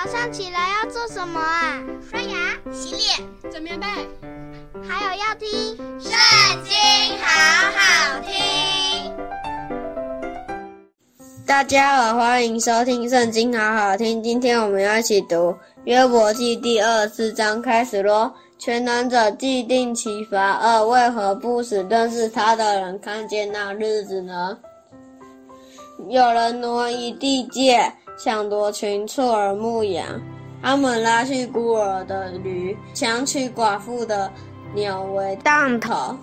早上起来要做什么啊？刷牙、洗脸、整棉被，还有要听《圣经》，好好听。大家好，欢迎收听《圣经》，好好听。今天我们要一起读《约伯记》第二十四章，开始咯。全能者既定其罚二，为何不使认识他的人看见那日子呢？有人挪移地界，抢夺群畜而牧羊；他们拉去孤儿的驴，抢取寡妇的牛为当头。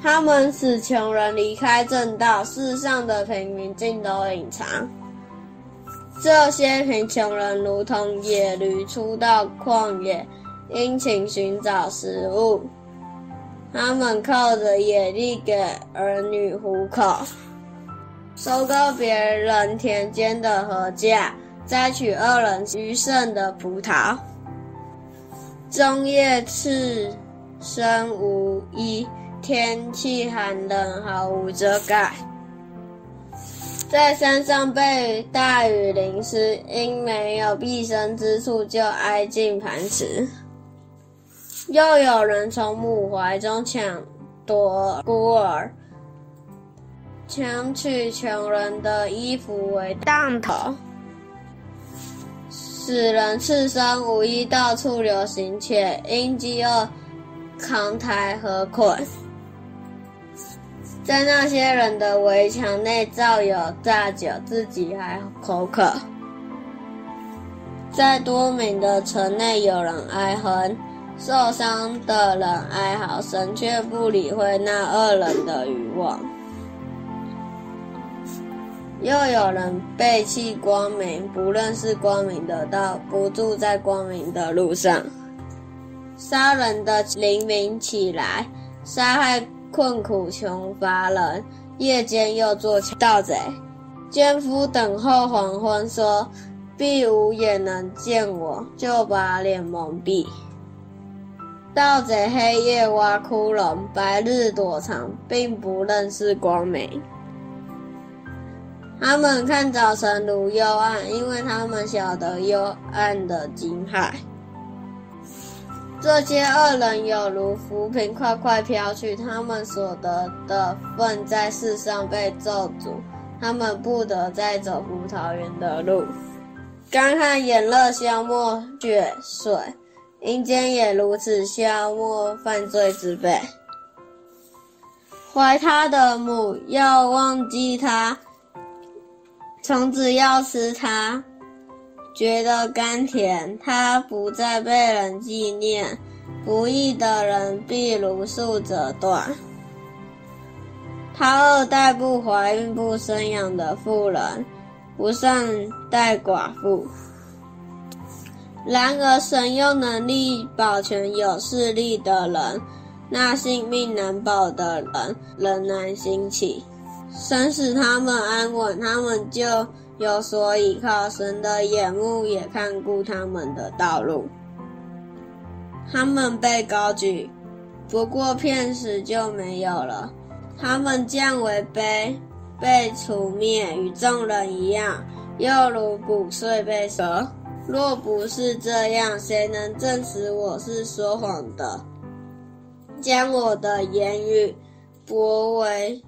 他们使穷人离开正道，世上的平民尽都隐藏。这些贫穷人如同野驴出到旷野。殷勤寻找食物，他们靠着野地给儿女糊口，收割别人田间的禾稼，摘取恶人余剩的葡萄。终夜赤身无衣，天气寒冷，毫无遮盖。在山上被大雨淋湿，因没有避身之处，就挨近磐石。又有人从母怀中抢夺孤儿，强取穷人的衣服为当头，使人赤身无衣，到处流行，且因饥饿扛抬和捆。在那些人的围墙内造有炸酒，自己还口渴。在多民的城内有人哀哼。受伤的人哀嚎声，却不理会那恶人的愚妄。又有人背弃光明，不认识光明的道，不住在光明的路上。杀人的灵敏起来，杀害困苦穷乏人，夜间又作盗贼。奸夫等候黄昏，说必无眼能见我，就把脸蒙蔽。盗贼黑夜挖窟窿，白日躲藏，并不认识光明。他们看早晨如幽暗，因为他们晓得幽暗的惊骇。这些恶人有如浮萍，快快飘去。他们所得的分在世上被咒诅，他们不得再走葡萄园的路。干旱炎热消没血水。阴间也如此消没犯罪之辈，怀他的母要忘记他，虫子要吃他，觉得甘甜，他不再被人纪念，不义的人必如树折断，他二代不怀孕不生养的妇人，不善待寡妇。然而，神用能力保全有势力的人，那性命难保的人仍然兴起。神使他们安稳，他们就有所倚靠。神的眼目也看顾他们的道路。他们被高举，不过片时就没有了。他们降为卑，被除灭，与众人一样，又如骨碎被折。若不是这样，谁能证实我是说谎的，将我的言语驳为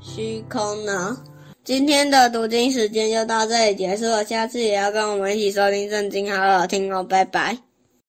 虚空呢？今天的读经时间就到这里结束了，下次也要跟我们一起收听正经，好好听哦，拜拜。